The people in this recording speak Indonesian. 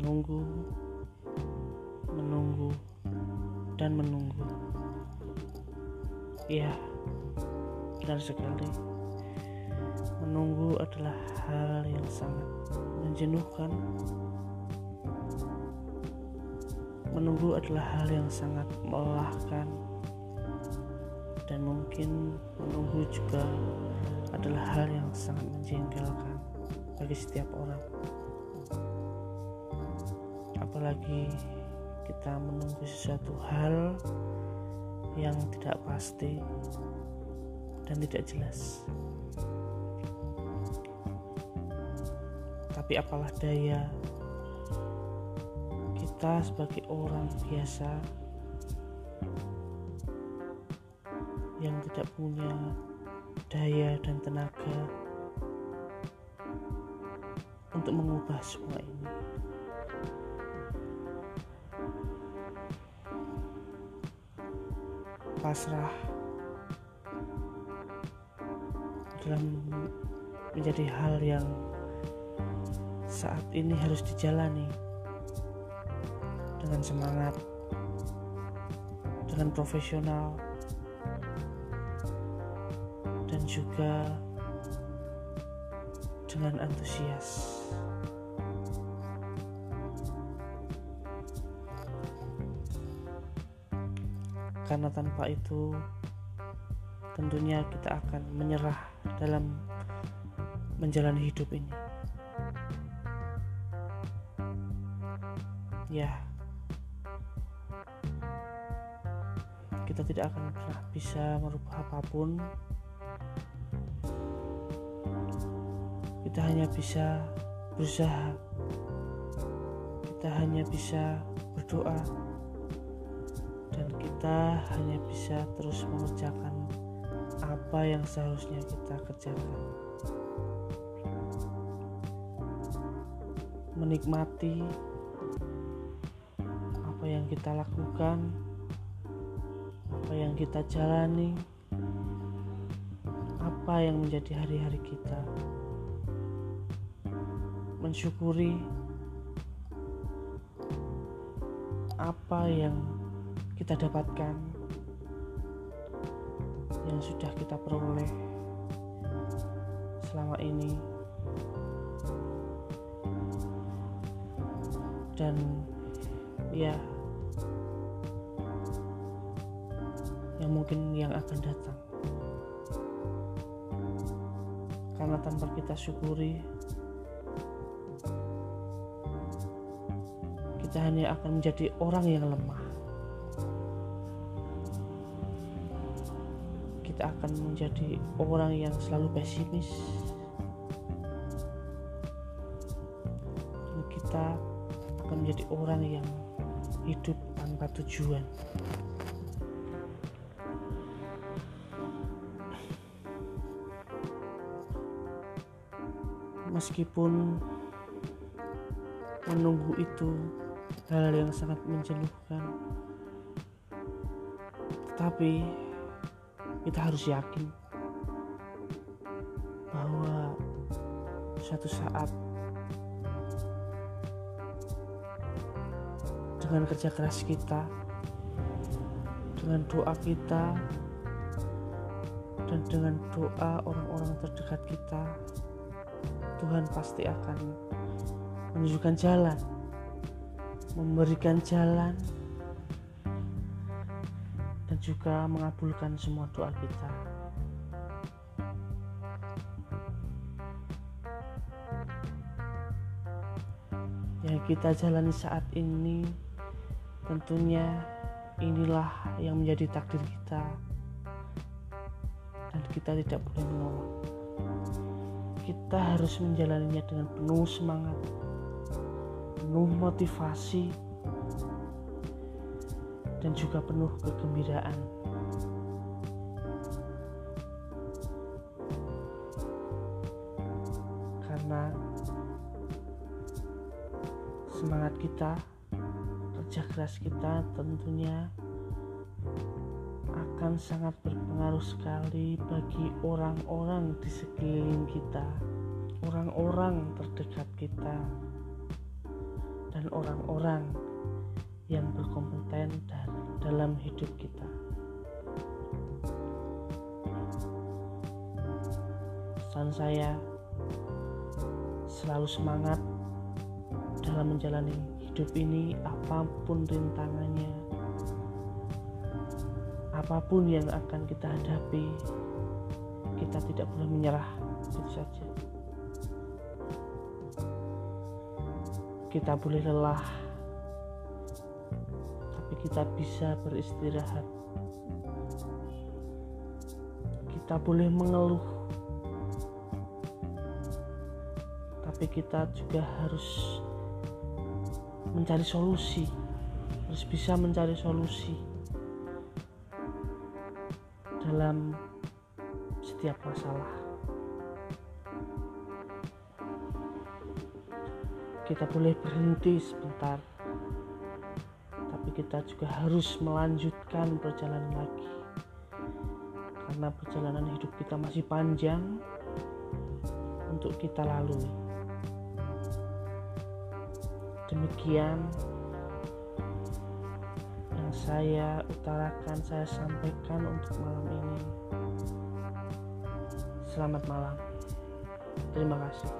menunggu, menunggu, dan menunggu. Ya, benar sekali. Menunggu adalah hal yang sangat menjenuhkan. Menunggu adalah hal yang sangat melelahkan dan mungkin menunggu juga adalah hal yang sangat menjengkelkan bagi setiap orang. Apalagi kita menunggu sesuatu hal yang tidak pasti dan tidak jelas. Tapi apalah daya kita sebagai orang biasa yang tidak punya daya dan tenaga untuk mengubah semua ini. Pasrah dalam menjadi hal yang saat ini harus dijalani dengan semangat, dengan profesional, dan juga dengan antusias. Karena tanpa itu tentunya kita akan menyerah dalam menjalani hidup ini. Ya, kita tidak akan pernah bisa merubah apa pun. Kita hanya bisa berusaha, kita hanya bisa berdoa dan kita hanya bisa terus mengerjakan apa yang seharusnya kita kerjakan. Menikmati apa yang kita lakukan apa yang kita jalani apa yang menjadi hari-hari kita. Mensyukuri apa yang kita dapatkan yang sudah kita peroleh selama ini. Dan ya yang mungkin yang akan datang. Karena tanpa kita syukuri kita hanya akan menjadi orang yang lemah kita akan menjadi orang yang selalu pesimis. Dan kita akan menjadi orang yang hidup tanpa tujuan. Meskipun menunggu itu hal yang sangat menjenuhkan tetapi kita harus yakin bahwa suatu saat dengan kerja keras kita dengan doa kita dan dengan doa orang-orang terdekat kita Tuhan pasti akan menunjukkan jalan memberikan jalan juga mengabulkan semua doa kita. Yang kita jalani saat ini tentunya inilah yang menjadi takdir kita dan kita tidak boleh menolak. Kita harus menjalaninya dengan penuh semangat, penuh motivasi, dan juga penuh kegembiraan. Karena semangat kita, kerja keras kita tentunya akan sangat berpengaruh sekali bagi orang-orang di sekeliling kita, orang-orang terdekat kita, dan orang-orang yang berkompeten dalam hidup kita. Pesan saya selalu semangat dalam menjalani hidup ini apa pun rintangannya apa pun yang akan kita hadapi kita tidak boleh menyerah itu saja kita boleh lelah kita bisa beristirahat. Kita boleh mengeluh. Tapi kita juga harus mencari solusi. Harus bisa mencari solusi dalam setiap masalah. Kita boleh berhenti sebentar kita juga harus melanjutkan perjalanan lagi. Karena perjalanan hidup kita masih panjang untuk kita lalui. Demikian yang saya utarakan saya sampaikan untuk malam ini. Selamat malam. Terima kasih